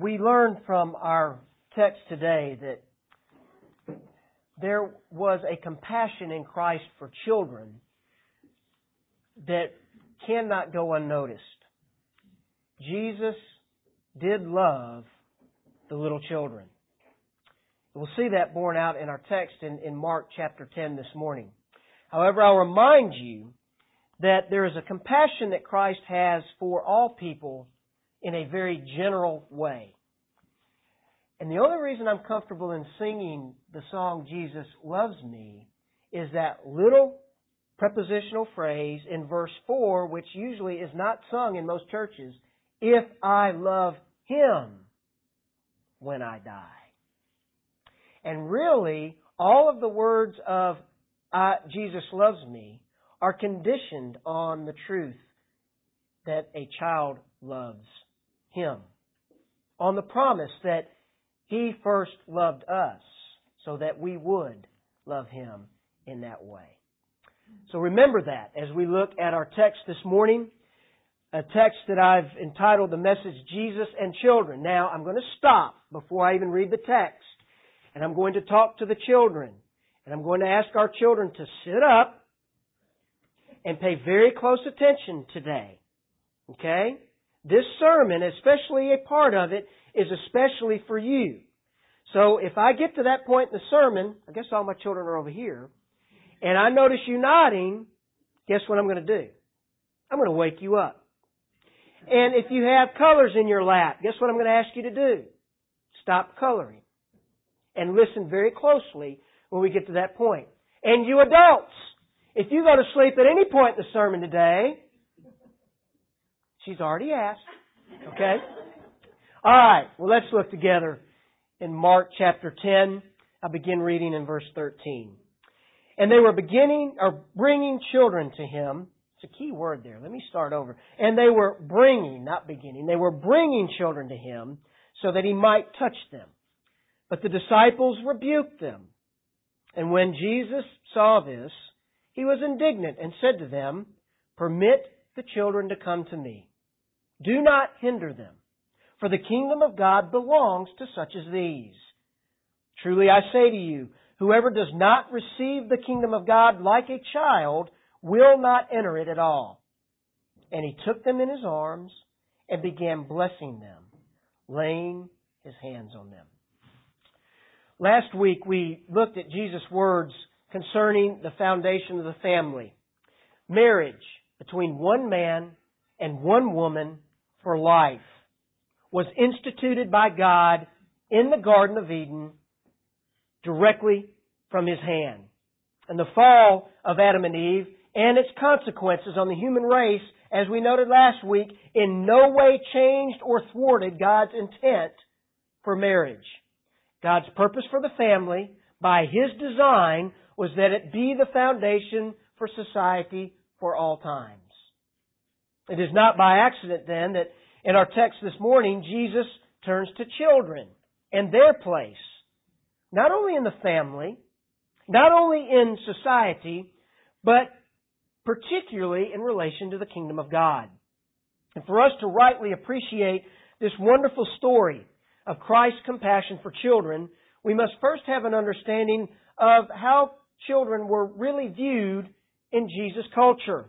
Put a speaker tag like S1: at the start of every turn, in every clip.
S1: we learn from our text today that there was a compassion in Christ for children that cannot go unnoticed. Jesus did love the little children. We'll see that borne out in our text in, in Mark chapter 10 this morning. However, I'll remind you that there is a compassion that Christ has for all people in a very general way. And the only reason I'm comfortable in singing the song Jesus Loves Me is that little prepositional phrase in verse 4, which usually is not sung in most churches, if I love Him when I die. And really, all of the words of Jesus loves me are conditioned on the truth that a child loves him. On the promise that he first loved us so that we would love him in that way. So remember that as we look at our text this morning, a text that I've entitled the message Jesus and Children. Now I'm going to stop before I even read the text and I'm going to talk to the children and I'm going to ask our children to sit up and pay very close attention today. Okay? This sermon, especially a part of it, is especially for you. So if I get to that point in the sermon, I guess all my children are over here, and I notice you nodding, guess what I'm going to do? I'm going to wake you up. And if you have colors in your lap, guess what I'm going to ask you to do? Stop coloring. And listen very closely when we get to that point. And you adults, if you go to sleep at any point in the sermon today, she's already asked. Okay? Alright, well let's look together in Mark chapter 10. I begin reading in verse 13. And they were beginning, or bringing children to him. It's a key word there. Let me start over. And they were bringing, not beginning, they were bringing children to him so that he might touch them. But the disciples rebuked them. And when Jesus saw this, he was indignant and said to them, Permit the children to come to me. Do not hinder them, for the kingdom of God belongs to such as these. Truly I say to you, whoever does not receive the kingdom of God like a child will not enter it at all. And he took them in his arms and began blessing them, laying his hands on them. Last week we looked at Jesus' words concerning the foundation of the family. Marriage between one man and one woman for life was instituted by God in the Garden of Eden directly from His hand. And the fall of Adam and Eve and its consequences on the human race, as we noted last week, in no way changed or thwarted God's intent for marriage. God's purpose for the family, by His design, was that it be the foundation for society for all times. It is not by accident then that in our text this morning, Jesus turns to children and their place, not only in the family, not only in society, but particularly in relation to the kingdom of God. And for us to rightly appreciate this wonderful story of Christ's compassion for children, we must first have an understanding of how children were really viewed in Jesus' culture.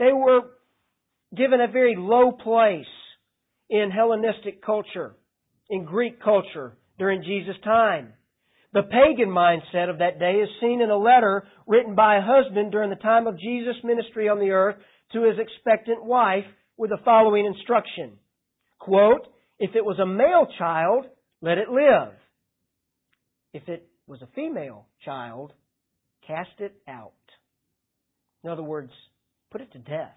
S1: They were given a very low place in Hellenistic culture, in Greek culture during Jesus' time. The pagan mindset of that day is seen in a letter written by a husband during the time of Jesus' ministry on the earth to his expectant wife with the following instruction. Quote, if it was a male child, let it live. If it was a female child, cast it out. In other words, put it to death.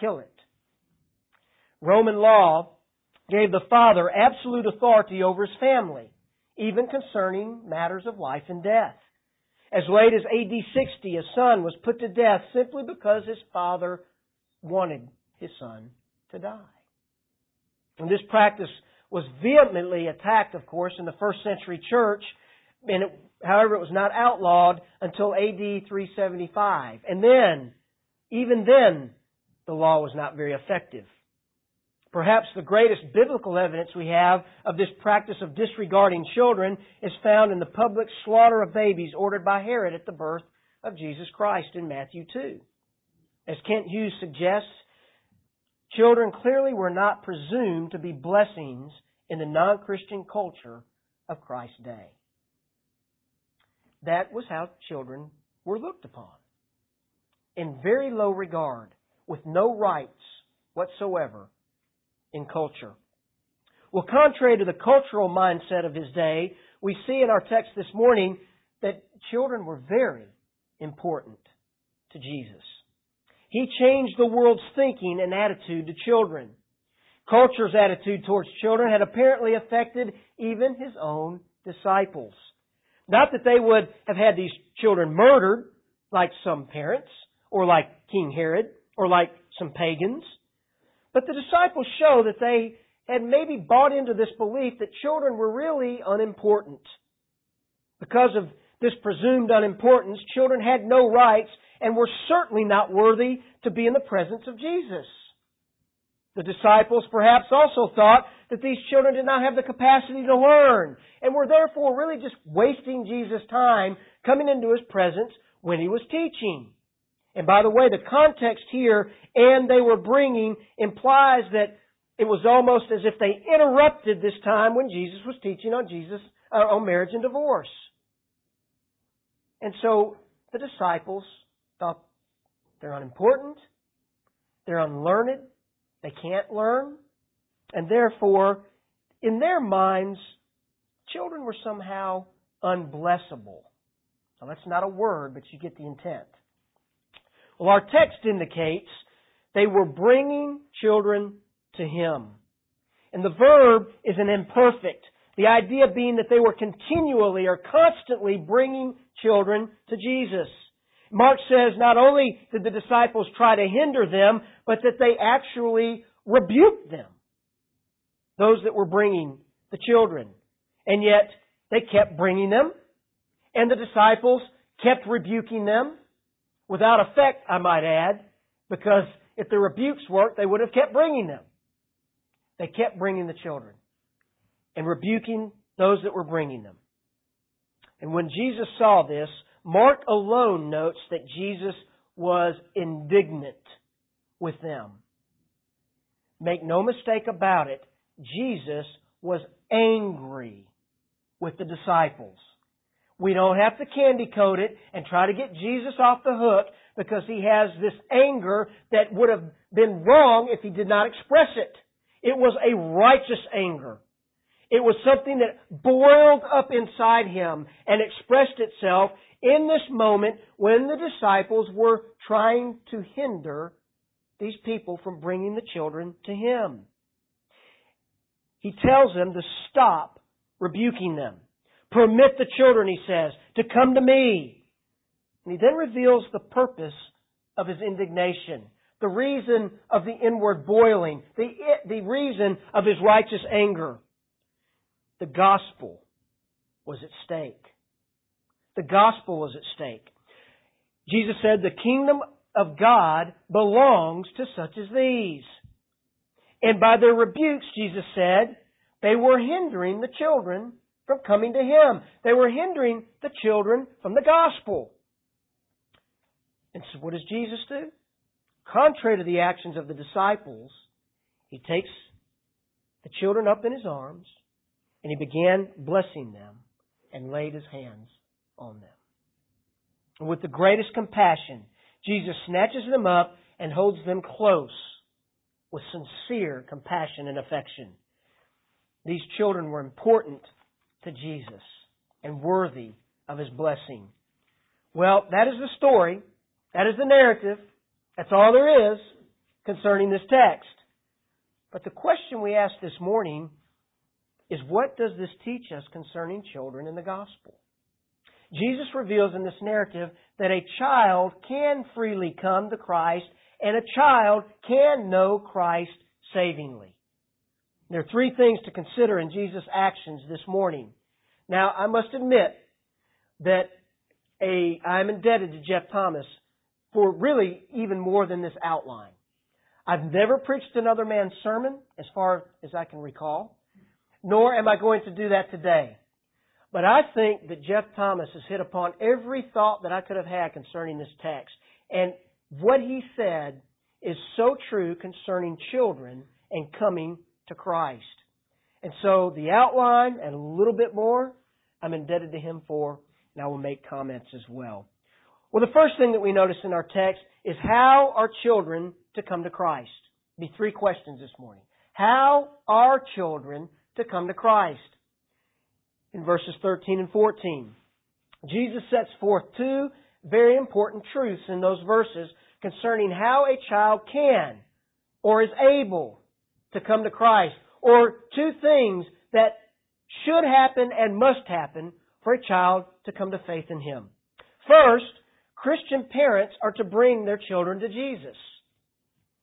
S1: Kill it. Roman law gave the father absolute authority over his family, even concerning matters of life and death. As late as AD 60, a son was put to death simply because his father wanted his son to die. And this practice was vehemently attacked, of course, in the first century church, and it, however, it was not outlawed until AD 375. And then, even then, the law was not very effective. Perhaps the greatest biblical evidence we have of this practice of disregarding children is found in the public slaughter of babies ordered by Herod at the birth of Jesus Christ in Matthew 2. As Kent Hughes suggests, children clearly were not presumed to be blessings in the non-Christian culture of Christ's day. That was how children were looked upon. In very low regard, with no rights whatsoever in culture. Well, contrary to the cultural mindset of his day, we see in our text this morning that children were very important to Jesus. He changed the world's thinking and attitude to children. Culture's attitude towards children had apparently affected even his own disciples. Not that they would have had these children murdered like some parents, or like King Herod, or like some pagans, but the disciples show that they had maybe bought into this belief that children were really unimportant. Because of this presumed unimportance, children had no rights and were certainly not worthy to be in the presence of Jesus. The disciples perhaps also thought that these children did not have the capacity to learn and were therefore really just wasting Jesus' time coming into his presence when he was teaching. And by the way, the context here, and they were bringing, implies that it was almost as if they interrupted this time when Jesus was teaching on Jesus, uh, on marriage and divorce. And so the disciples thought they're unimportant, they're unlearned, they can't learn, and therefore, in their minds, children were somehow unblessable. Now that's not a word, but you get the intent. Well, our text indicates they were bringing children to Him. And the verb is an imperfect. The idea being that they were continually or constantly bringing children to Jesus. Mark says not only did the disciples try to hinder them, but that they actually rebuked them. Those that were bringing the children. And yet, they kept bringing them, and the disciples kept rebuking them, without effect, I might add, because if the rebukes worked, they would have kept bringing them. They kept bringing the children and rebuking those that were bringing them. And when Jesus saw this, Mark alone notes that Jesus was indignant with them. Make no mistake about it, Jesus was angry with the disciples. We don't have to candy coat it and try to get Jesus off the hook because he has this anger that would have been wrong if he did not express it. It was a righteous anger. It was something that boiled up inside him and expressed itself in this moment when the disciples were trying to hinder these people from bringing the children to him. He tells them to stop rebuking them. Permit the children, he says, to come to me. And he then reveals the purpose of his indignation, the reason of the inward boiling, the, the reason of his righteous anger. The gospel was at stake. The gospel was at stake. Jesus said, the kingdom of God belongs to such as these. And by their rebukes, Jesus said, they were hindering the children from coming to Him. They were hindering the children from the gospel. And so what does Jesus do? Contrary to the actions of the disciples, He takes the children up in His arms and He began blessing them and laid His hands on them. And with the greatest compassion, Jesus snatches them up and holds them close with sincere compassion and affection. These children were important to Jesus and worthy of his blessing. Well, that is the story. That is the narrative. That's all there is concerning this text. But the question we ask this morning is what does this teach us concerning children in the gospel? Jesus reveals in this narrative that a child can freely come to Christ and a child can know Christ savingly. There are three things to consider in Jesus' actions this morning. Now, I must admit that a, I'm indebted to Geoff Thomas for really even more than this outline. I've never preached another man's sermon, as far as I can recall, nor am I going to do that today. But I think that Geoff Thomas has hit upon every thought that I could have had concerning this text. And what he said is so true concerning children and coming to Christ. And so the outline and a little bit more, I'm indebted to him for, and I will make comments as well. Well, the first thing that we notice in our text is how are children to come to Christ? Be three questions this morning. How are children to come to Christ? In verses 13 and 14, Jesus sets forth two very important truths in those verses concerning how a child can or is able to come to Christ, or two things that should happen and must happen for a child to come to faith in Him. First, Christian parents are to bring their children to Jesus.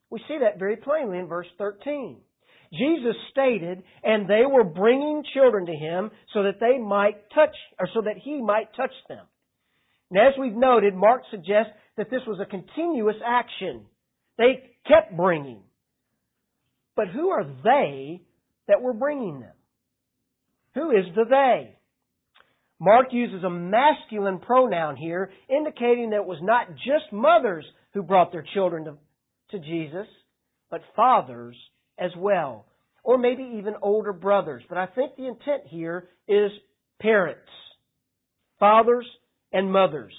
S1: We see that very plainly in verse 13. Jesus stated, and they were bringing children to him so that they might touch, or so that he might touch them. And as we've noted, Mark suggests that this was a continuous action. They kept bringing. But who are they that were bringing them? Who is the they? Mark uses a masculine pronoun here, indicating that it was not just mothers who brought their children to, to Jesus, but fathers as well. Or maybe even older brothers. But I think the intent here is parents. Fathers and mothers.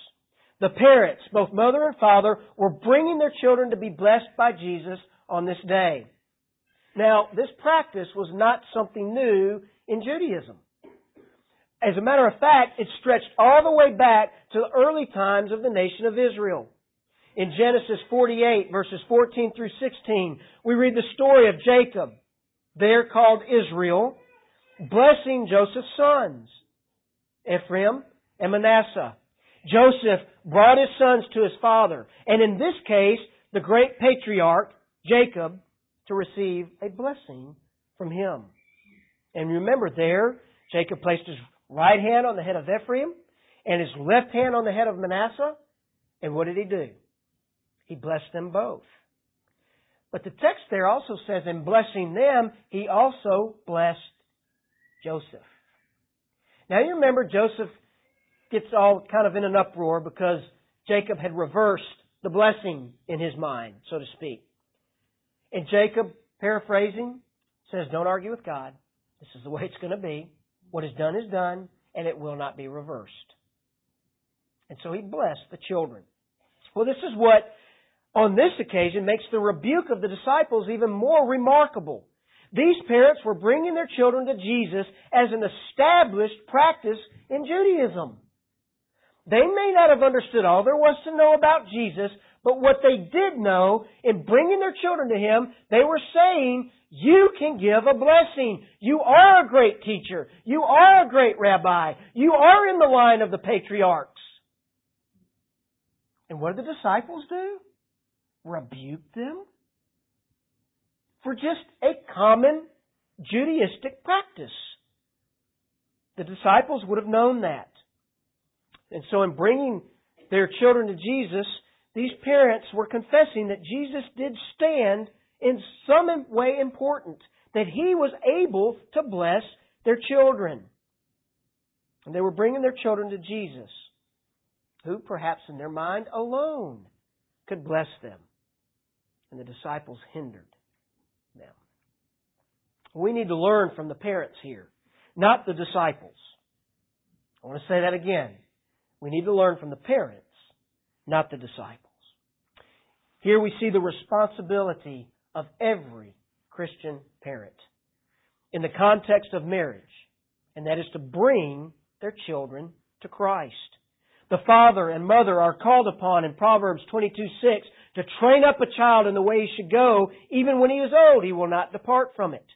S1: The parents, both mother and father, were bringing their children to be blessed by Jesus on this day. Now, this practice was not something new in Judaism. As a matter of fact, it stretched all the way back to the early times of the nation of Israel. In Genesis 48, verses 14 through 16, we read the story of Jacob, there called Israel, blessing Joseph's sons, Ephraim and Manasseh. Joseph brought his sons to his father, and in this case, the great patriarch, Jacob, to receive a blessing from him. And remember there, Jacob placed his right hand on the head of Ephraim and his left hand on the head of Manasseh. And what did he do? He blessed them both. But the text there also says, in blessing them, he also blessed Joseph. Now you remember Joseph gets all kind of in an uproar because Jacob had reversed the blessing in his mind, so to speak. And Jacob, paraphrasing, says, Don't argue with God. This is the way it's going to be. What is done is done, and it will not be reversed. And so he blessed the children. Well, this is what, on this occasion, makes the rebuke of the disciples even more remarkable. These parents were bringing their children to Jesus as an established practice in Judaism. They may not have understood all there was to know about Jesus, but what they did know in bringing their children to Him, they were saying, you can give a blessing. You are a great teacher. You are a great rabbi. You are in the line of the patriarchs. And what did the disciples do? Rebuke them for just a common Judaistic practice. The disciples would have known that. And so in bringing their children to Jesus, these parents were confessing that Jesus did stand in some way important, that he was able to bless their children. And they were bringing their children to Jesus, who perhaps in their mind alone could bless them. And the disciples hindered them. We need to learn from the parents here, not the disciples. I want to say that again. We need to learn from the parents, not the disciples. Here we see the responsibility of every Christian parent in the context of marriage, and that is to bring their children to Christ. The father and mother are called upon in Proverbs 22 6 to train up a child in the way he should go, even when he is old, he will not depart from it.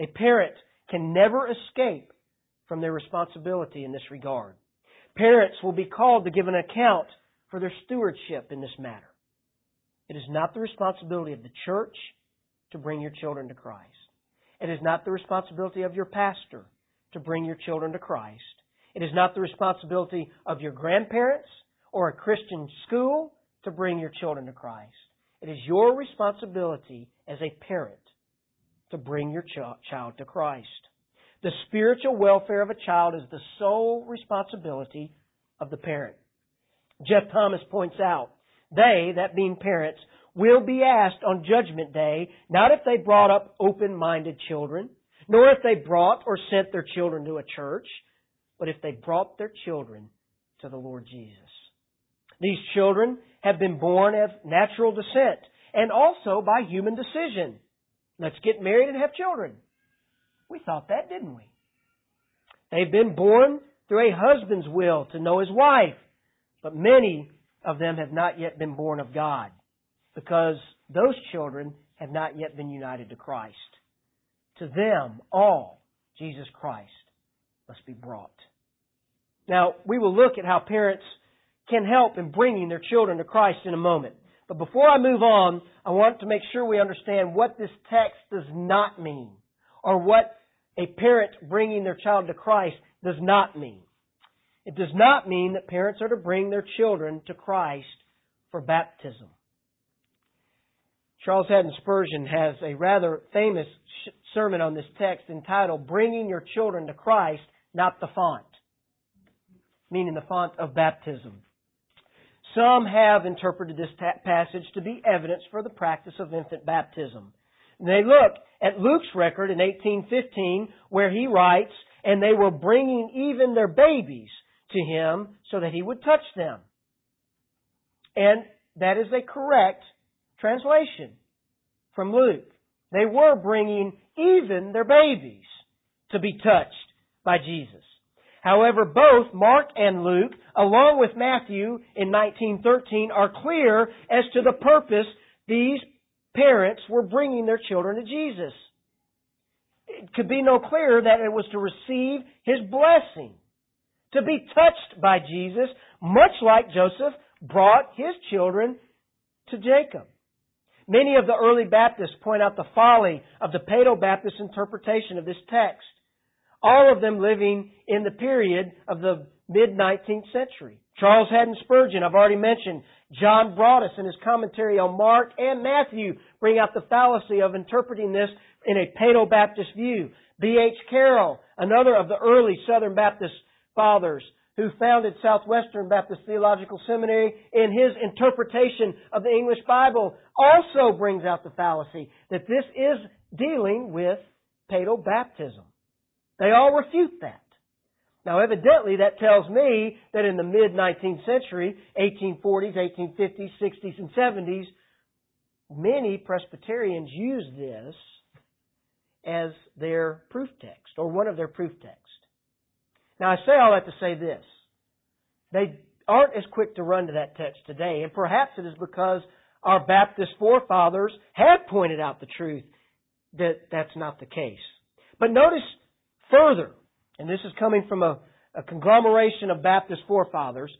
S1: A parent can never escape from their responsibility in this regard. Parents will be called to give an account for their stewardship in this matter. It is not the responsibility of the church to bring your children to Christ. It is not the responsibility of your pastor to bring your children to Christ. It is not the responsibility of your grandparents or a Christian school to bring your children to Christ. It is your responsibility as a parent to bring your ch- child to Christ. The spiritual welfare of a child is the sole responsibility of the parent. Geoff Thomas points out, they, that being parents, will be asked on Judgment Day not if they brought up open minded children, nor if they brought or sent their children to a church, but if they brought their children to the Lord Jesus. These children have been born of natural descent and also by human decision. Let's get married and have children. We thought that, didn't we? They've been born through a husband's will to know his wife, but many of them have not yet been born of God because those children have not yet been united to Christ. To them, all, Jesus Christ must be brought. Now, we will look at how parents can help in bringing their children to Christ in a moment. But before I move on, I want to make sure we understand what this text does not mean, or what a parent bringing their child to Christ does not mean. It does not mean that parents are to bring their children to Christ for baptism. Charles Haddon Spurgeon has a rather famous sermon on this text entitled Bringing Your Children to Christ, Not the Font, meaning the font of baptism. Some have interpreted this passage to be evidence for the practice of infant baptism. And they look at Luke's record in 1815 where he writes, and they were bringing even their babies to him so that he would touch them. And that is a correct translation from Luke. They were bringing even their babies to be touched by Jesus. However, both Mark and Luke, along with Matthew in 1913, are clear as to the purpose these parents were bringing their children to Jesus. It could be no clearer that it was to receive his blessing, to be touched by Jesus, much like Joseph brought his children to Jacob. Many of the early Baptists point out the folly of the Paedo-Baptist interpretation of this text all of them living in the period of the mid-19th century. Charles Haddon Spurgeon, I've already mentioned. John Broadus in his commentary on Mark and Matthew bring out the fallacy of interpreting this in a Paedo-Baptist view. B.H. Carroll, another of the early Southern Baptist fathers, who founded Southwestern Baptist Theological Seminary, in his interpretation of the English Bible, also brings out the fallacy that this is dealing with paedo-baptism. They all refute that. Now, evidently, that tells me that in the mid 19th century, 1840s, 1850s, 60s, and 70s, many Presbyterians used this as their proof text, or one of their proof texts. Now, I say all that to say this. They aren't as quick to run to that text today, and perhaps it is because our Baptist forefathers have pointed out the truth that that's not the case. But notice further, and this is coming from a, a conglomeration of Baptist forefathers,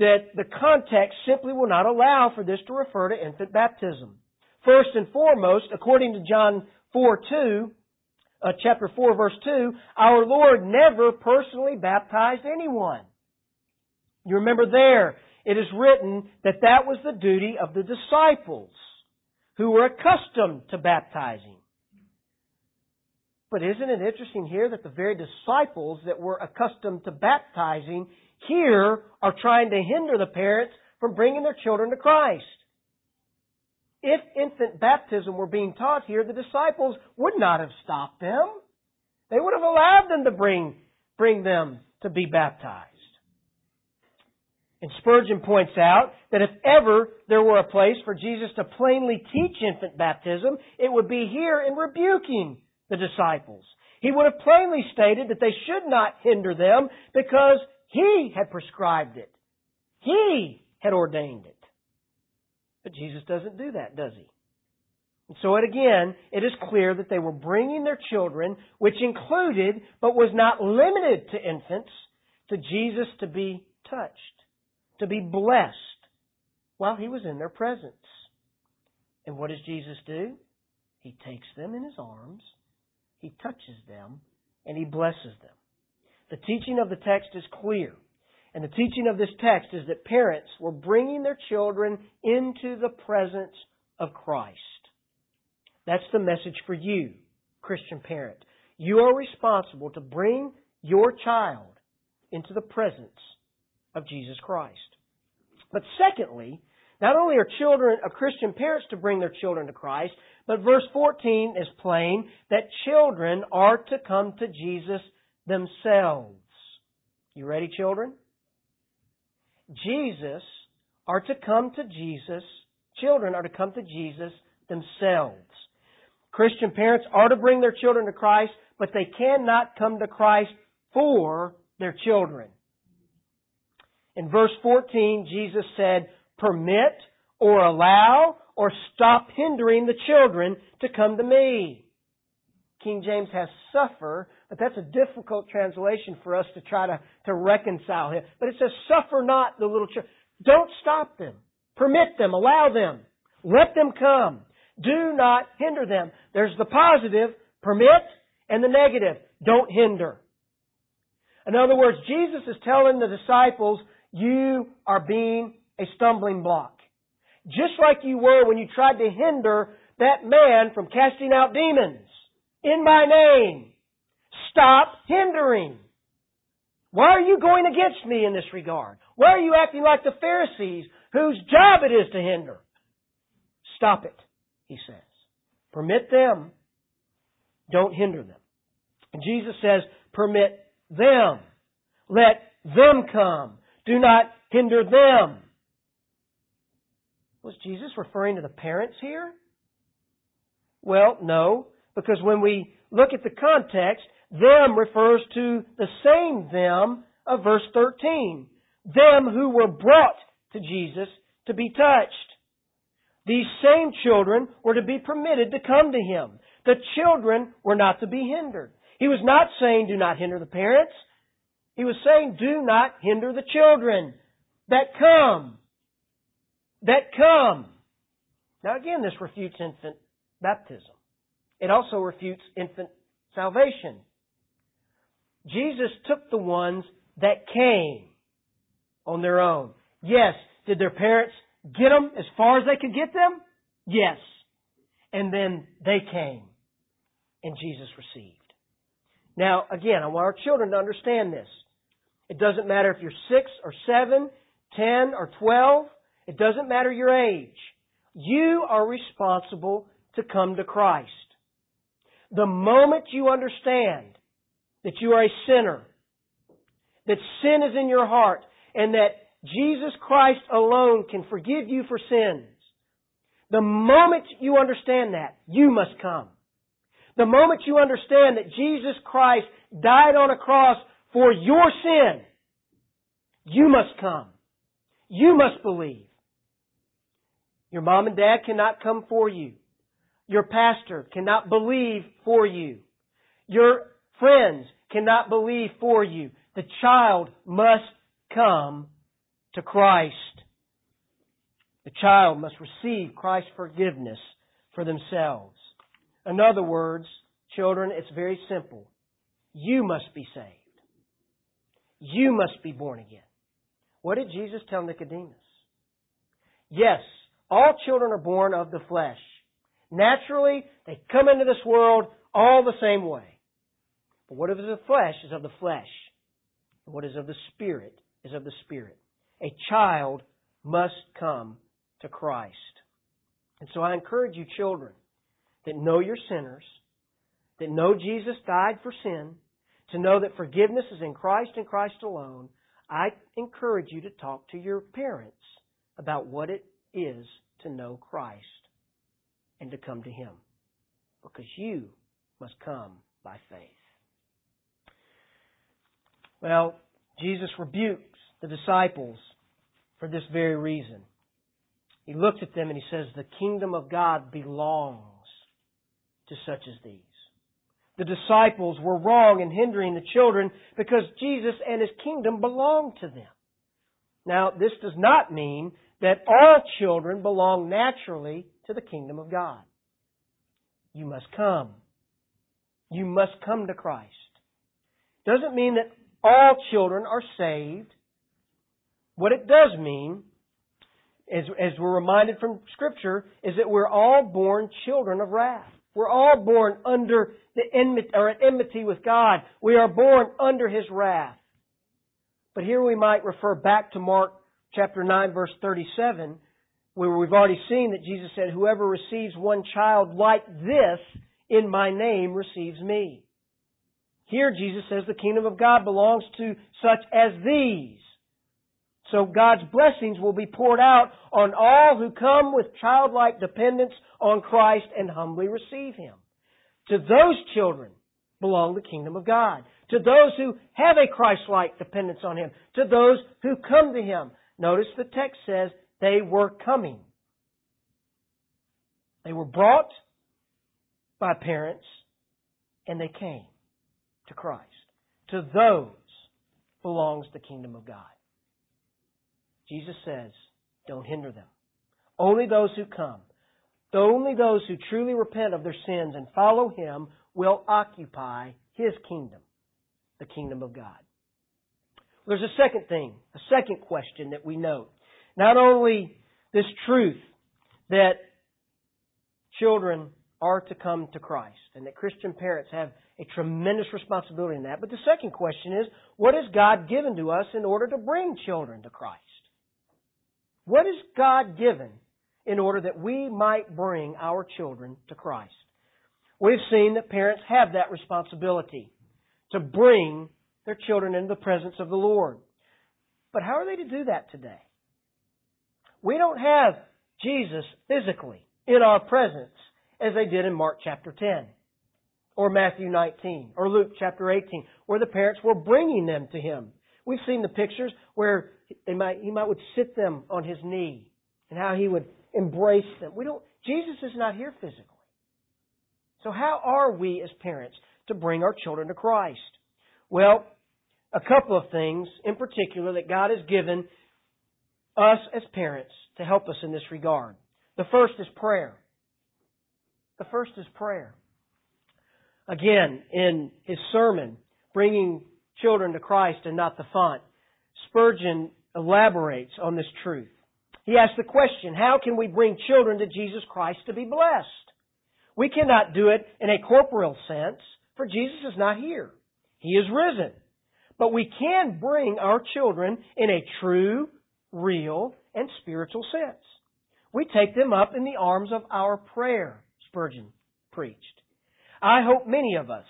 S1: that the context simply will not allow for this to refer to infant baptism. First and foremost, according to John 4 2, uh, chapter 4 verse 2, our Lord never personally baptized anyone. You remember there, it is written that that was the duty of the disciples who were accustomed to baptizing. But isn't it interesting here that the very disciples that were accustomed to baptizing here are trying to hinder the parents from bringing their children to Christ? If infant baptism were being taught here, the disciples would not have stopped them. They would have allowed them to bring, bring them to be baptized. And Spurgeon points out that if ever there were a place for Jesus to plainly teach infant baptism, it would be here in rebuking the disciples. He would have plainly stated that they should not hinder them because He had prescribed it. He had ordained it. But Jesus doesn't do that, does He? And so it again, it is clear that they were bringing their children, which included, but was not limited to infants, to Jesus to be touched, to be blessed while He was in their presence. And what does Jesus do? He takes them in His arms he touches them and he blesses them. The teaching of the text is clear. And the teaching of this text is that parents were bringing their children into the presence of Christ. That's the message for you, Christian parent. You are responsible to bring your child into the presence of Jesus Christ. But secondly, not only are children of Christian parents to bring their children to Christ, but verse 14 is plain that children are to come to Jesus themselves. You ready, children? Jesus are to come to Jesus, children are to come to Jesus themselves. Christian parents are to bring their children to Christ, but they cannot come to Christ for their children. In verse 14, Jesus said, permit or allow or stop hindering the children to come to me. King James has suffer, but that's a difficult translation for us to try to, to reconcile here. But it says, suffer not the little children. Don't stop them. Permit them. Allow them. Let them come. Do not hinder them. There's the positive, permit, and the negative, don't hinder. In other words, Jesus is telling the disciples, you are being a stumbling block. Just like you were when you tried to hinder that man from casting out demons in my name. Stop hindering. Why are you going against me in this regard? Why are you acting like the Pharisees whose job it is to hinder? Stop it, he says. Permit them. Don't hinder them. And Jesus says, permit them. Let them come. Do not hinder them. Was Jesus referring to the parents here? Well, no, because when we look at the context, them refers to the same them of verse 13. Them who were brought to Jesus to be touched. These same children were to be permitted to come to Him. The children were not to be hindered. He was not saying do not hinder the parents. He was saying do not hinder the children that come. That come. Now again, this refutes infant baptism. It also refutes infant salvation. Jesus took the ones that came on their own. Yes, did their parents get them as far as they could get them? Yes. And then they came and Jesus received. Now, again, I want our children to understand this. It doesn't matter if you're six or seven, ten or twelve. It doesn't matter your age. You are responsible to come to Christ. The moment you understand that you are a sinner, that sin is in your heart, and that Jesus Christ alone can forgive you for sins, the moment you understand that, you must come. The moment you understand that Jesus Christ died on a cross for your sin, you must come. You must believe. Your mom and dad cannot come for you. Your pastor cannot believe for you. Your friends cannot believe for you. The child must come to Christ. The child must receive Christ's forgiveness for themselves. In other words, children, it's very simple. You must be saved. You must be born again. What did Jesus tell Nicodemus? Yes, all children are born of the flesh. Naturally, they come into this world all the same way. But what is of the flesh is of the flesh. And what is of the Spirit is of the Spirit. A child must come to Christ. And so I encourage you, children, that know you're sinners, that know Jesus died for sin, to know that forgiveness is in Christ and Christ alone, I encourage you to talk to your parents about what it is to know Christ and to come to Him. Because you must come by faith. Well, Jesus rebukes the disciples for this very reason. He looks at them and he says, The kingdom of God belongs to such as these. The disciples were wrong in hindering the children because Jesus and his kingdom belong to them. Now, this does not mean that all children belong naturally to the kingdom of God. You must come. You must come to Christ. Doesn't mean that all children are saved. What it does mean as, as we're reminded from Scripture, is that we're all born children of wrath. We're all born under the enmity, or at enmity with God. We are born under His wrath. But here we might refer back to Mark chapter 9 verse 37, where we've already seen that Jesus said, whoever receives one child like this in my name receives me. Here Jesus says the kingdom of God belongs to such as these. So God's blessings will be poured out on all who come with childlike dependence on Christ and humbly receive Him. To those children belong the kingdom of God. To those who have a Christ-like dependence on Him. To those who come to Him. Notice the text says they were coming. They were brought by parents and they came to Christ. To those belongs the kingdom of God. Jesus says, don't hinder them. Only those who come, only those who truly repent of their sins and follow Him will occupy His kingdom, the kingdom of God. There's a second thing, a second question that we note. Not only this truth that children are to come to Christ and that Christian parents have a tremendous responsibility in that, but the second question is, what has God given to us in order to bring children to Christ? What is God given in order that we might bring our children to Christ? We've seen that parents have that responsibility to bring their children into the presence of the Lord. But how are they to do that today? We don't have Jesus physically in our presence as they did in Mark chapter 10 or Matthew 19 or Luke chapter 18 where the parents were bringing them to Him. We've seen the pictures where might, he might would sit them on his knee and how he would embrace them. We don't, Jesus is not here physically. So how are we as parents to bring our children to Christ? Well, a couple of things in particular that God has given us as parents to help us in this regard. The first is prayer. The first is prayer. Again, in his sermon, bringing children to Christ and not the font, Spurgeon elaborates on this truth. He asks the question, how can we bring children to Jesus Christ to be blessed? We cannot do it in a corporeal sense, for Jesus is not here. He is risen. But we can bring our children in a true, real, and spiritual sense. We take them up in the arms of our prayer, Spurgeon preached. I hope many of us,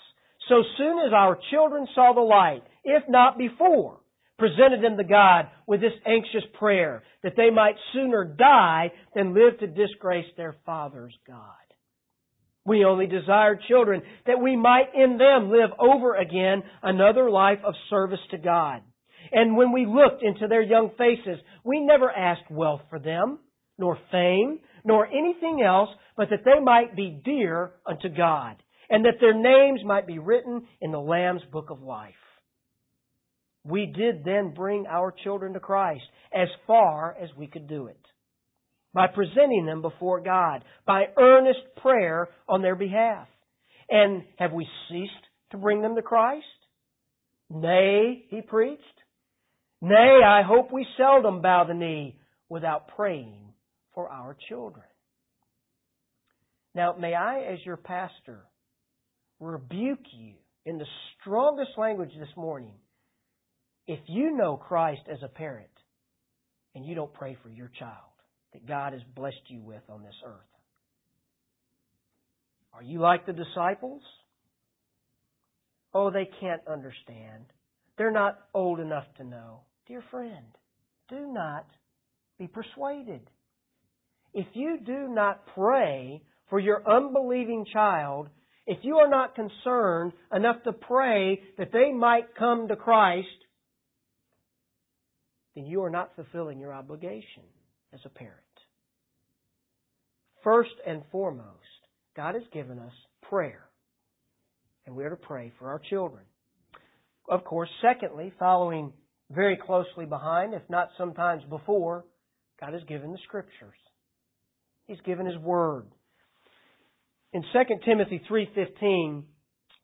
S1: so soon as our children saw the light, if not before, presented them to God with this anxious prayer that they might sooner die than live to disgrace their Father's God. We only desired children that we might in them live over again another life of service to God. And when we looked into their young faces, we never asked wealth for them, nor fame, nor anything else, but that they might be dear unto God, and that their names might be written in the Lamb's book of life. We did then bring our children to Christ as far as we could do it by presenting them before God, by earnest prayer on their behalf. And have we ceased to bring them to Christ? Nay, he preached. Nay, I hope we seldom bow the knee without praying for our children. Now, may I, as your pastor, rebuke you in the strongest language this morning if you know Christ as a parent and you don't pray for your child that God has blessed you with on this earth. Are you like the disciples? Oh, they can't understand. They're not old enough to know. Dear friend, do not be persuaded. If you do not pray for your unbelieving child, if you are not concerned enough to pray that they might come to Christ, then you are not fulfilling your obligation as a parent. First and foremost, God has given us prayer. And we are to pray for our children. Of course, secondly, following very closely behind, if not sometimes before, God has given the Scriptures. He's given His Word. In 2 Timothy 3.15,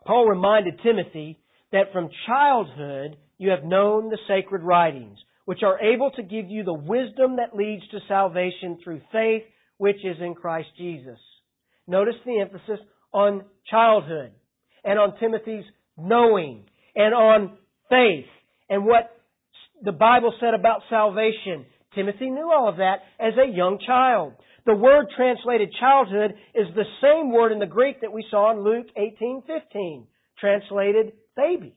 S1: Paul reminded Timothy that from childhood you have known the sacred writings, which are able to give you the wisdom that leads to salvation through faith, which is in Christ Jesus. Notice the emphasis on childhood and on Timothy's knowing and on faith and what the Bible said about salvation. Timothy knew all of that as a young child. The word translated childhood is the same word in the Greek that we saw in Luke 18:15, translated babies,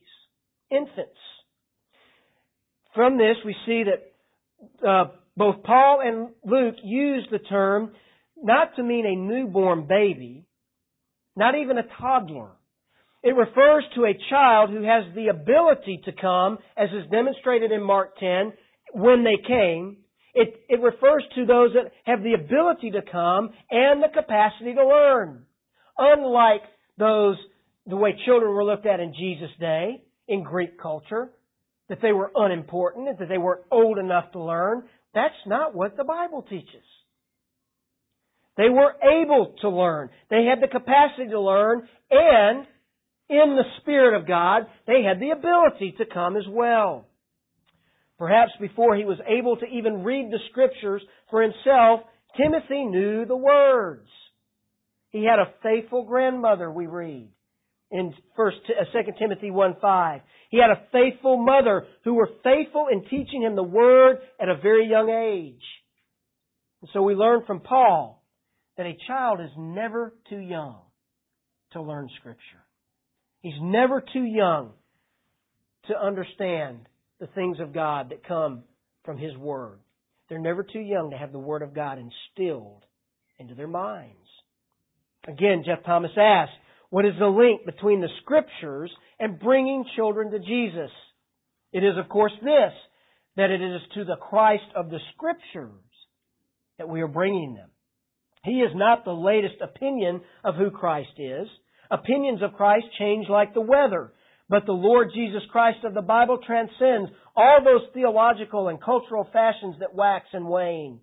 S1: infants. From this, we see that uh, both Paul and Luke use the term not to mean a newborn baby, not even a toddler. It refers to a child who has the ability to come, as is demonstrated in Mark 10, when they came. It, it refers to those that have the ability to come and the capacity to learn. Unlike those, the way children were looked at in Jesus' day, in Greek culture, that they were unimportant, that they weren't old enough to learn. That's not what the Bible teaches. They were able to learn. They had the capacity to learn, and in the Spirit of God, they had the ability to come as well. Perhaps before he was able to even read the Scriptures for himself, Timothy knew the words. He had a faithful grandmother, we read in First, uh, Second Timothy one five. He had a faithful mother who were faithful in teaching him the word at a very young age. And so we learn from Paul that a child is never too young to learn Scripture. He's never too young to understand the things of God that come from His Word. They're never too young to have the Word of God instilled into their minds. Again, Geoff Thomas asked, what is the link between the Scriptures and bringing children to Jesus? It is, of course, this, that it is to the Christ of the Scriptures that we are bringing them. He is not the latest opinion of who Christ is. Opinions of Christ change like the weather, but the Lord Jesus Christ of the Bible transcends all those theological and cultural fashions that wax and wane.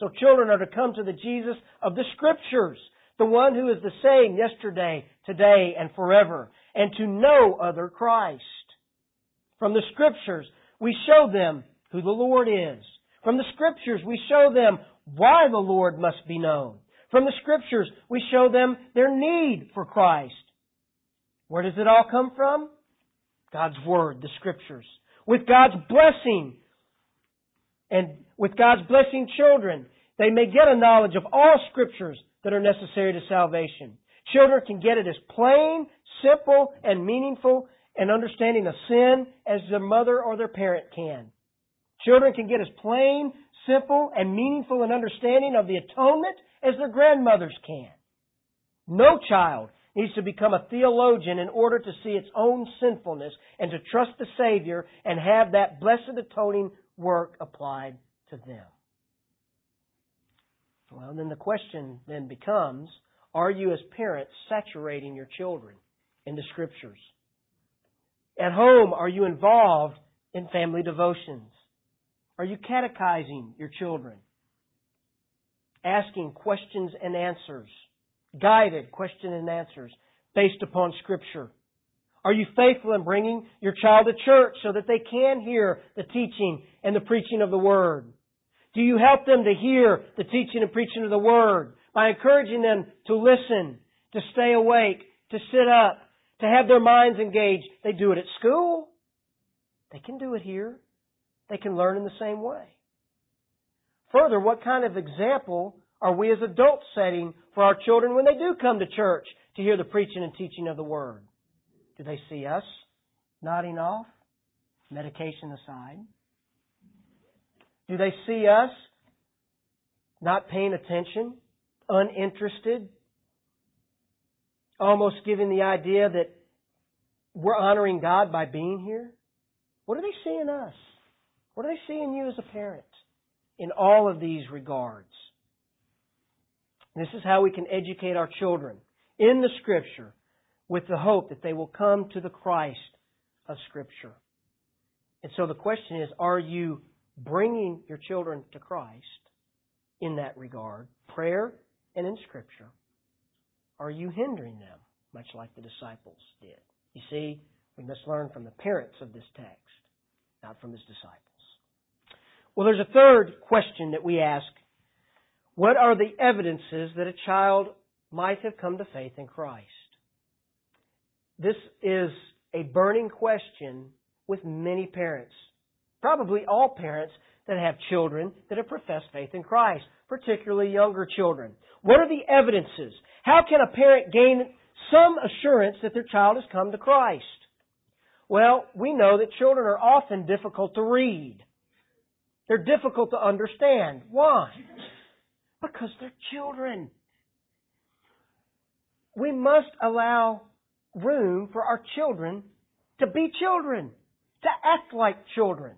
S1: So children are to come to the Jesus of the Scriptures, the one who is the same yesterday, today, and forever, and to no other Christ. From the Scriptures, we show them who the Lord is. From the Scriptures, we show them why the Lord must be known. From the Scriptures, we show them their need for Christ. Where does it all come from? God's Word, the Scriptures. With God's blessing, and with God's blessing children, they may get a knowledge of all Scriptures that are necessary to salvation. Children can get it as plain, simple, and meaningful and understanding of sin as their mother or their parent can. Children can get as plain, simple, and meaningful an understanding of the atonement as their grandmothers can. No child needs to become a theologian in order to see its own sinfulness and to trust the Savior and have that blessed atoning work applied to them. Well, then the question then becomes, are you as parents saturating your children in the Scriptures? At home, are you involved in family devotions? Are you catechizing your children? Asking questions and answers, guided question and answers based upon Scripture. Are you faithful in bringing your child to church so that they can hear the teaching and the preaching of the Word? Do you help them to hear the teaching and preaching of the Word by encouraging them to listen, to stay awake, to sit up, to have their minds engaged? They do it at school. They can do it here. They can learn in the same way. Further, what kind of example are we as adults setting for our children when they do come to church to hear the preaching and teaching of the Word? Do they see us nodding off, medication aside? Do they see us not paying attention, uninterested, almost giving the idea that we're honoring God by being here? What do they see in us? What do they see in you as a parent in all of these regards? This is how we can educate our children in the Scripture with the hope that they will come to the Christ of Scripture. And so the question is, are you bringing your children to Christ in that regard, prayer and in Scripture? Are you hindering them, much like the disciples did? You see, we must learn from the parents of this text, not from his disciples. Well, there's a third question that we ask. What are the evidences that a child might have come to faith in Christ? This is a burning question with many parents. Probably all parents that have children that have professed faith in Christ, particularly younger children. What are the evidences? How can a parent gain some assurance that their child has come to Christ? Well, we know that children are often difficult to read. They're difficult to understand. Why? Because they're children. We must allow room for our children to be children, to act like children.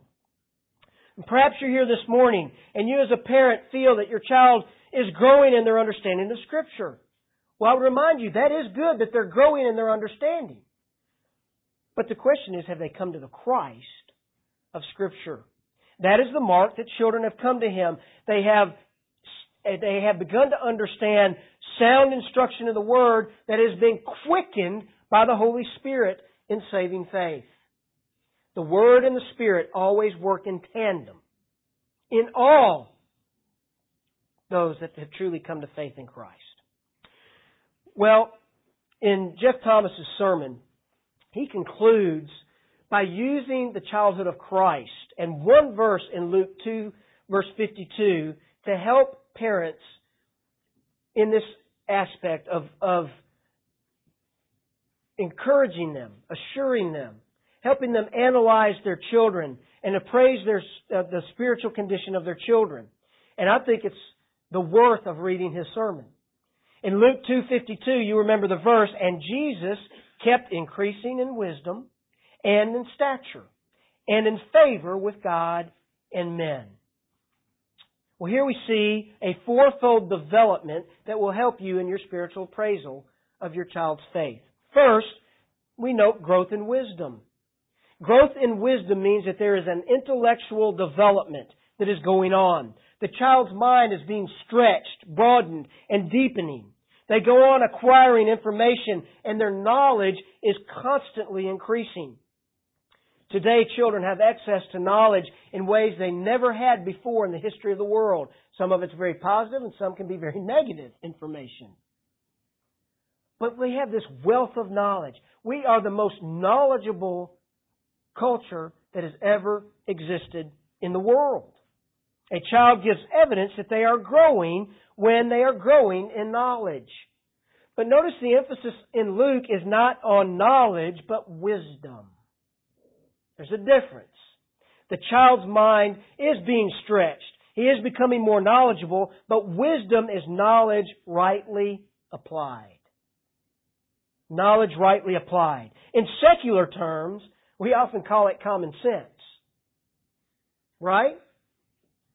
S1: And perhaps you're here this morning and you as a parent feel that your child is growing in their understanding of Scripture. Well, I would remind you, that is good that they're growing in their understanding. But the question is, have they come to the Christ of Scripture? That is the mark that children have come to Him. They have, they have begun to understand sound instruction of the Word that has been quickened by the Holy Spirit in saving faith. The Word and the Spirit always work in tandem in all those that have truly come to faith in Christ. Well, in Geoff Thomas's sermon, he concludes by using the childhood of Christ and one verse in Luke 2 verse 52 to help parents in this aspect of, of encouraging them, assuring them, helping them analyze their children and appraise their, uh, the spiritual condition of their children. And I think it's the worth of reading his sermon. In Luke 2:52, you remember the verse, and Jesus kept increasing in wisdom and in stature and in favor with God and men. Well, here we see a fourfold development that will help you in your spiritual appraisal of your child's faith. First, we note growth in wisdom. Growth in wisdom means that there is an intellectual development that is going on. The child's mind is being stretched, broadened, and deepening. They go on acquiring information and their knowledge is constantly increasing. Today, children have access to knowledge in ways they never had before in the history of the world. Some of it's very positive and some can be very negative information. But we have this wealth of knowledge. We are the most knowledgeable culture that has ever existed in the world. A child gives evidence that they are growing when they are growing in knowledge. But notice the emphasis in Luke is not on knowledge, but wisdom. There's a difference. The child's mind is being stretched. He is becoming more knowledgeable, but wisdom is knowledge rightly applied. Knowledge rightly applied. In secular terms, we often call it common sense. Right?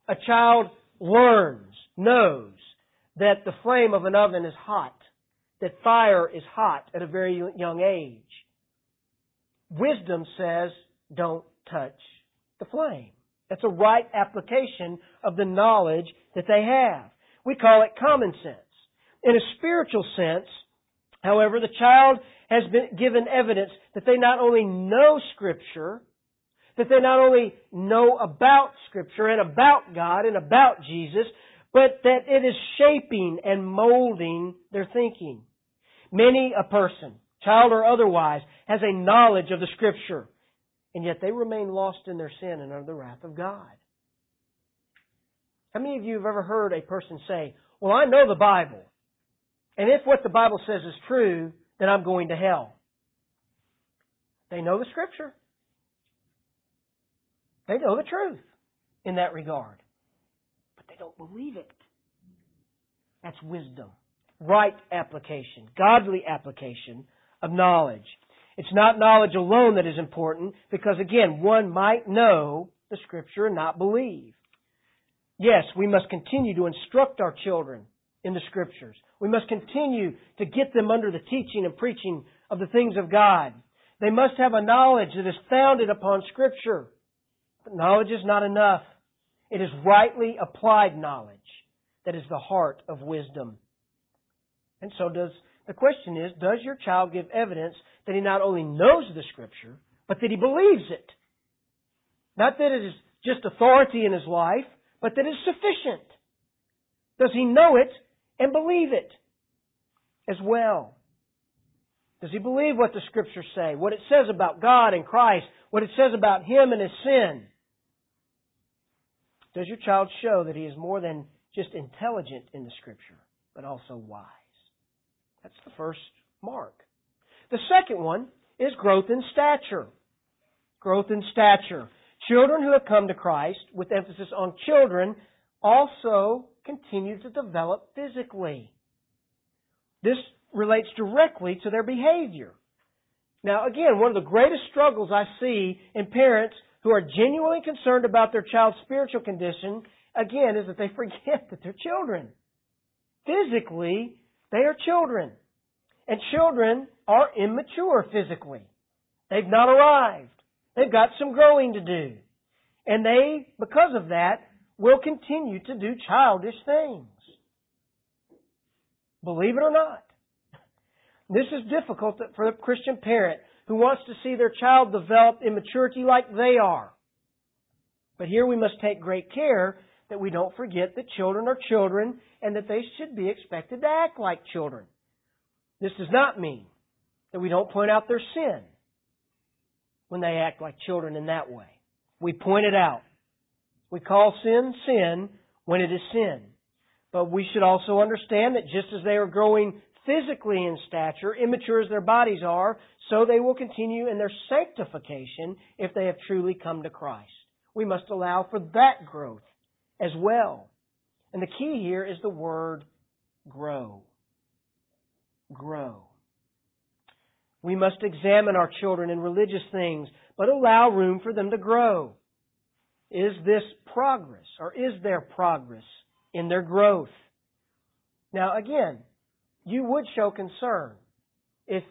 S1: A child learns, knows that the flame of an oven is hot, that fire is hot at a very young age. Wisdom says, don't touch the flame. That's a right application of the knowledge that they have. We call it common sense. In a spiritual sense, however, the child has been given evidence that they not only know Scripture, that they not only know about Scripture and about God and about Jesus, but that it is shaping and molding their thinking. Many a person, child or otherwise, has a knowledge of the Scripture and yet they remain lost in their sin and under the wrath of God. How many of you have ever heard a person say, Well, I know the Bible, and if what the Bible says is true, then I'm going to hell? They know the Scripture. They know the truth in that regard. But they don't believe it. That's wisdom. Right application, godly application of knowledge. It's not knowledge alone that is important because again, one might know the scripture and not believe. Yes, we must continue to instruct our children in the scriptures. We must continue to get them under the teaching and preaching of the things of God. They must have a knowledge that is founded upon scripture. But knowledge is not enough. It is rightly applied knowledge that is the heart of wisdom. And so does the question is, does your child give evidence that he not only knows the Scripture, but that he believes it? Not that it is just authority in his life, but that it's sufficient? Does he know it and believe it as well? Does he believe what the scriptures say? What it says about God and Christ? What it says about him and his sin? Does your child show that he is more than just intelligent in the scripture, but also wise? That's the first mark. The second one is growth in stature. Growth in stature. Children who have come to Christ, with emphasis on children, also continue to develop physically. This relates directly to their behavior. Now, again, one of the greatest struggles I see in parents who are genuinely concerned about their child's spiritual condition, again, is that they forget that they're children. Physically, they are children. And children are immature physically. They've not arrived. They've got some growing to do. And they, because of that, will continue to do childish things. Believe it or not. This is difficult for a Christian parent who wants to see their child develop in maturity like they are. But here we must take great care that we don't forget that children are children and that they should be expected to act like children. This does not mean that we don't point out their sin when they act like children in that way. We point it out. We call sin sin when it is sin. But we should also understand that just as they are growing physically in stature, immature as their bodies are, so they will continue in their sanctification if they have truly come to Christ. We must allow for that growth as well. And the key here is the word grow. Grow. We must examine our children in religious things, but allow room for them to grow. Is this progress, or is there progress in their growth? Now, again, you would show concern if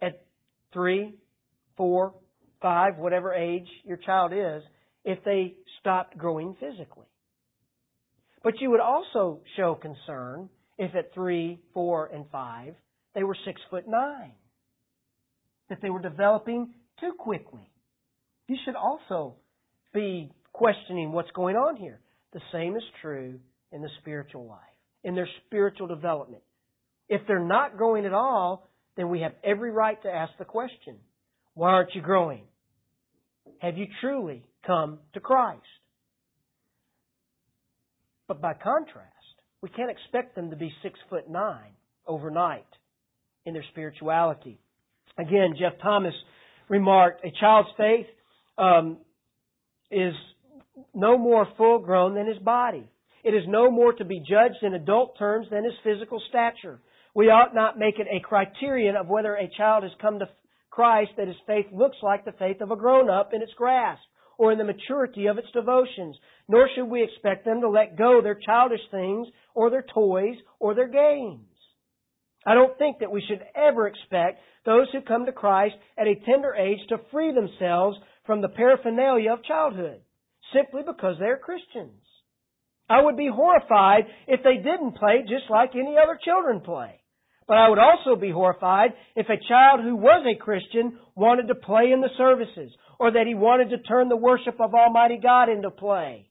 S1: at three, four, five, whatever age your child is, if they stopped growing physically. But you would also show concern if at three, four, and five they were six foot nine, that they were developing too quickly. You should also be questioning what's going on here. The same is true in the spiritual life, in their spiritual development. If they're not growing at all, then we have every right to ask the question, why aren't you growing? Have you truly come to Christ? But by contrast, we can't expect them to be six foot nine overnight in their spirituality. Again, Geoff Thomas remarked, a child's faith um, is no more full grown than his body. It is no more to be judged in adult terms than his physical stature. We ought not make it a criterion of whether a child has come to Christ that his faith looks like the faith of a grown up in its grasp or in the maturity of its devotions. Nor should we expect them to let go their childish things or their toys or their games. I don't think that we should ever expect those who come to Christ at a tender age to free themselves from the paraphernalia of childhood simply because they're Christians. I would be horrified if they didn't play just like any other children play. But I would also be horrified if a child who was a Christian wanted to play in the services, or that he wanted to turn the worship of Almighty God into play.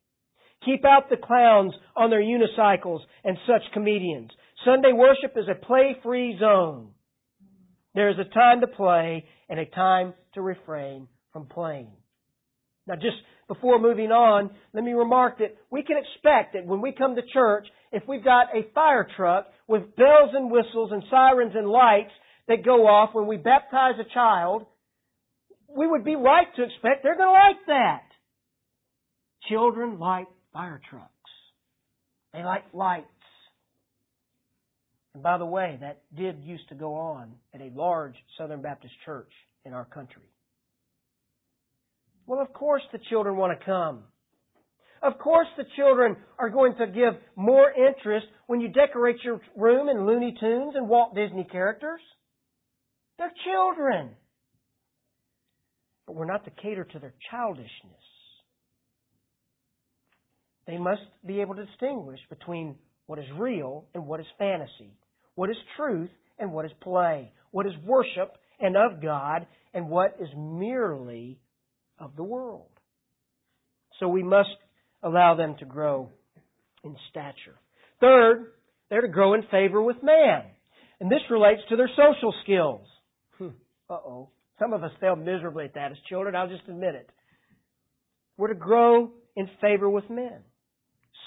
S1: Keep out the clowns on their unicycles and such comedians. Sunday worship is a play-free zone. There is a time to play and a time to refrain from playing. Now just before moving on, let me remark that we can expect that when we come to church, if we've got a fire truck with bells and whistles and sirens and lights that go off when we baptize a child, we would be right to expect they're going to like that. Children like fire trucks. They like lights. And by the way, that did used to go on at a large Southern Baptist church in our country. Well, of course the children want to come. Of course the children are going to give more interest when you decorate your room in Looney Tunes and Walt Disney characters. They're children. But we're not to cater to their childishness. They must be able to distinguish between what is real and what is fantasy, what is truth and what is play, what is worship and of God, and what is merely of the world. So we must allow them to grow in stature. Third, they're to grow in favor with man. And this relates to their social skills. Uh oh. Some of us failed miserably at that as children, I'll just admit it. We're to grow in favor with men.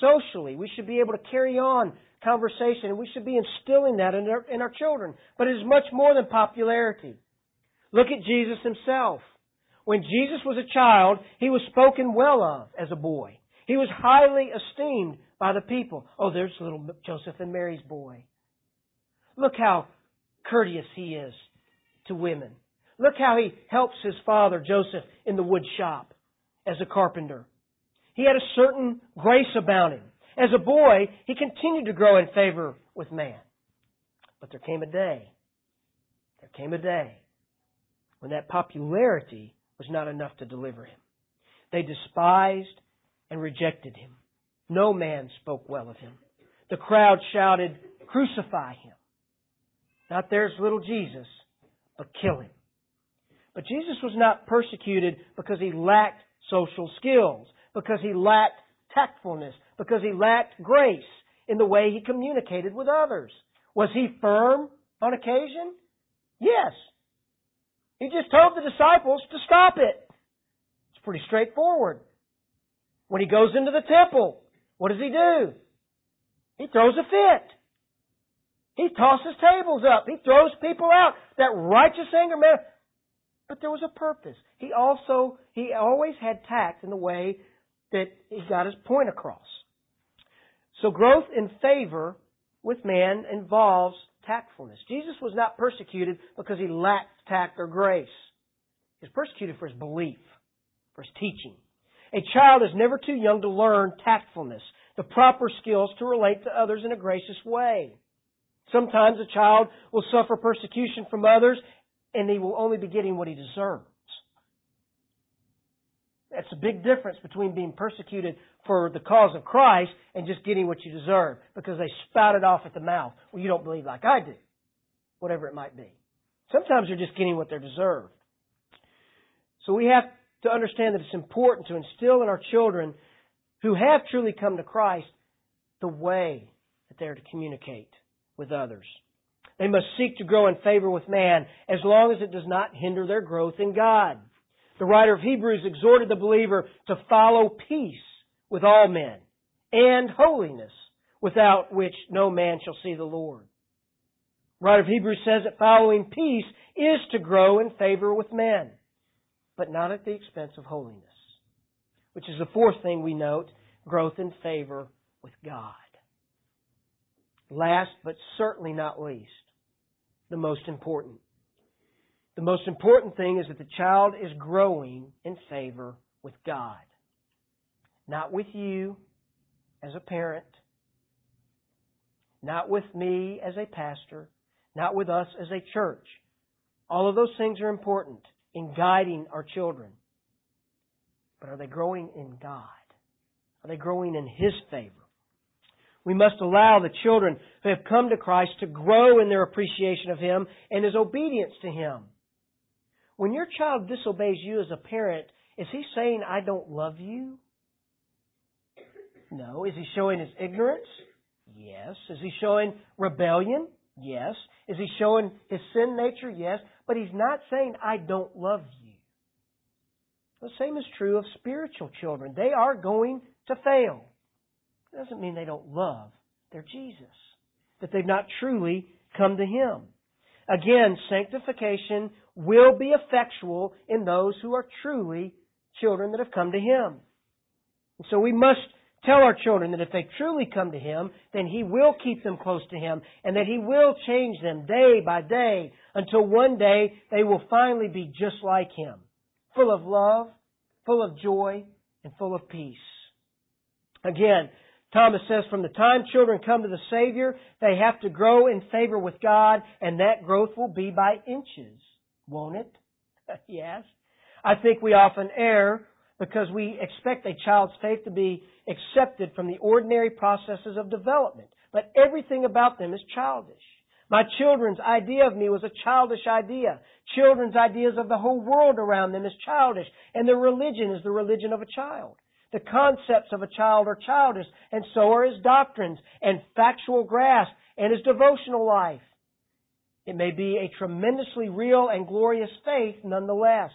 S1: Socially, we should be able to carry on conversation and we should be instilling that in our, in our children. But it is much more than popularity. Look at Jesus himself. When Jesus was a child, he was spoken well of as a boy. He was highly esteemed by the people. Oh, there's little Joseph and Mary's boy. Look how courteous he is to women. Look how he helps his father, Joseph, in the wood shop as a carpenter. He had a certain grace about him. As a boy, he continued to grow in favor with man. But there came a day, there came a day when that popularity was not enough to deliver him. They despised and rejected him. No man spoke well of him. The crowd shouted, Crucify him. Not there's little Jesus, but kill him. But Jesus was not persecuted because he lacked social skills, because he lacked tactfulness, because he lacked grace in the way he communicated with others. Was he firm on occasion? Yes. He just told the disciples to stop it. It's pretty straightforward. When he goes into the temple, what does he do? He throws a fit. He tosses tables up. He throws people out. That righteous anger man. But there was a purpose. He also, he always had tact in the way that he got his point across. So growth in favor with man involves tactfulness. Jesus was not persecuted because he lacked tact or grace. He was persecuted for his belief, for his teaching. A child is never too young to learn tactfulness, the proper skills to relate to others in a gracious way. Sometimes a child will suffer persecution from others and he will only be getting what he deserves. That's a big difference between being persecuted for the cause of Christ and just getting what you deserve because they spout it off at the mouth. Well, you don't believe like I do. Whatever it might be. Sometimes they're just getting what they deserve. So we have to understand that it's important to instill in our children who have truly come to Christ the way that they are to communicate with others. They must seek to grow in favor with man as long as it does not hinder their growth in God. The writer of Hebrews exhorted the believer to follow peace with all men and holiness without which no man shall see the Lord. The writer of Hebrews says that following peace is to grow in favor with men but not at the expense of holiness. Which is the fourth thing we note growth in favor with God. Last, but certainly not least, the most important. The most important thing is that the child is growing in favor with God. Not with you as a parent, not with me as a pastor, not with us as a church. All of those things are important in guiding our children. But are they growing in God? Are they growing in His favor? We must allow the children who have come to Christ to grow in their appreciation of Him and His obedience to Him. When your child disobeys you as a parent, is he saying, I don't love you? No. Is he showing his ignorance? Yes. Is he showing rebellion? Yes. Is he showing his sin nature? Yes. But he's not saying, I don't love you. The same is true of spiritual children. They are going to fail. It doesn't mean they don't love their Jesus, that they've not truly come to Him. Again, sanctification will be effectual in those who are truly children that have come to Him. And so we must Tell our children that if they truly come to Him, then He will keep them close to Him and that He will change them day by day until one day they will finally be just like Him. Full of love, full of joy, and full of peace. Again, Thomas says from the time children come to the Savior, they have to grow in favor with God and that growth will be by inches. Won't it? yes. I think we often err because we expect a child's faith to be accepted from the ordinary processes of development. But everything about them is childish. My children's idea of me was a childish idea. Children's ideas of the whole world around them is childish. And their religion is the religion of a child. The concepts of a child are childish, and so are his doctrines and factual grasp and his devotional life. It may be a tremendously real and glorious faith nonetheless.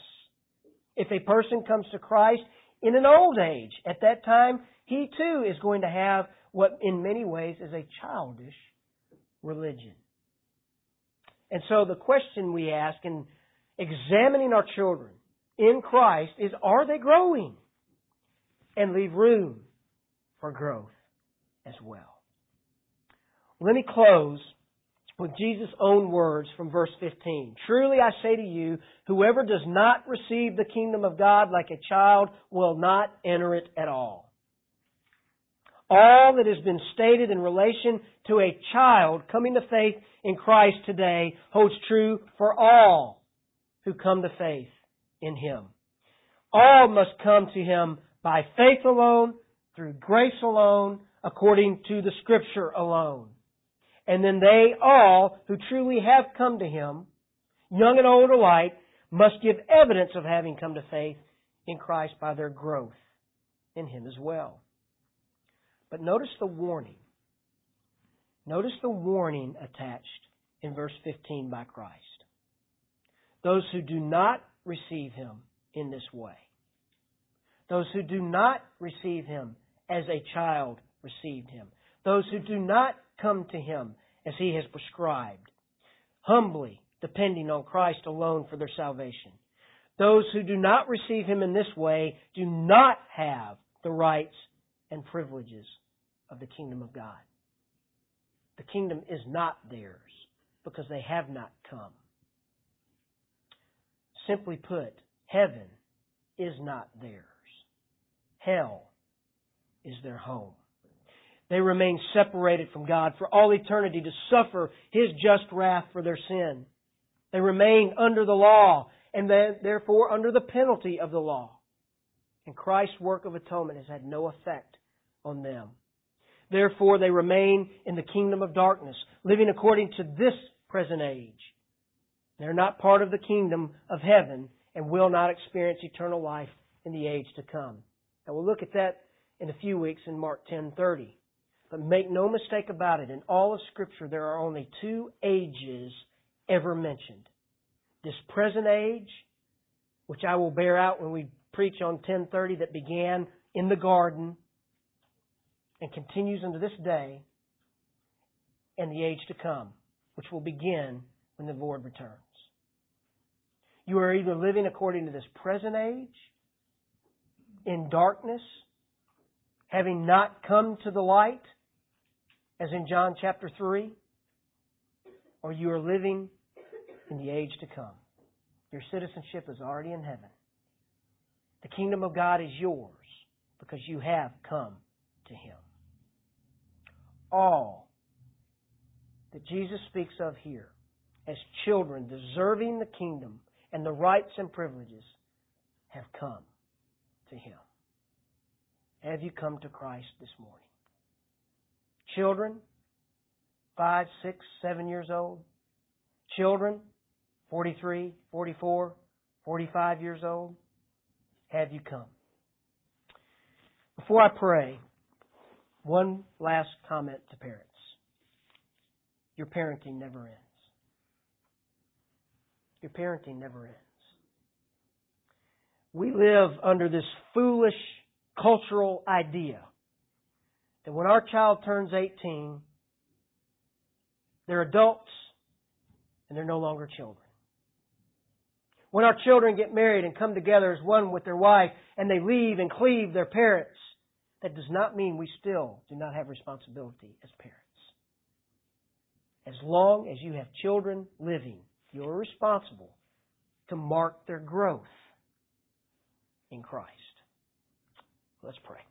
S1: If a person comes to Christ in an old age, at that time, he too is going to have what in many ways is a childish religion. And so the question we ask in examining our children in Christ is are they growing? And leave room for growth as well. Let me close with Jesus' own words from verse 15. Truly I say to you, whoever does not receive the kingdom of God like a child will not enter it at all. All that has been stated in relation to a child coming to faith in Christ today holds true for all who come to faith in Him. All must come to Him by faith alone, through grace alone, according to the Scripture alone. And then they all who truly have come to Him, young and old alike, must give evidence of having come to faith in Christ by their growth in Him as well. But notice the warning. Notice the warning attached in verse 15 by Christ. Those who do not receive Him in this way. Those who do not receive Him as a child received Him. Those who do not come to Him as He has prescribed, humbly depending on Christ alone for their salvation. Those who do not receive Him in this way do not have the rights and privileges of the kingdom of God. The kingdom is not theirs because they have not come. Simply put, heaven is not theirs. Hell is their home. They remain separated from God for all eternity to suffer His just wrath for their sin. They remain under the law and therefore under the penalty of the law. And Christ's work of atonement has had no effect on them. Therefore, they remain in the kingdom of darkness, living according to this present age. They're not part of the kingdom of heaven and will not experience eternal life in the age to come. And we'll look at that in a few weeks in Mark 10:30. But make no mistake about it, in all of Scripture, there are only two ages ever mentioned. This present age, which I will bear out when we preach on 1030 that began in the garden and continues into this day, and the age to come, which will begin when the Lord returns. You are either living according to this present age, in darkness, having not come to the light, as in John chapter 3, or you are living in the age to come. Your citizenship is already in heaven. The kingdom of God is yours because you have come to Him. All that Jesus speaks of here as children deserving the kingdom and the rights and privileges have come to Him. Have you come to Christ this morning? Children, five, six, seven years old. Children, 43, 44, 45 years old. Have you come? Before I pray, one last comment to parents. Your parenting never ends. Your parenting never ends. We live under this foolish cultural idea that when our child turns 18, they're adults and they're no longer children. When our children get married and come together as one with their wife and they leave and cleave their parents, that does not mean we still do not have responsibility as parents. As long as you have children living, you're responsible to mark their growth in Christ. Let's pray.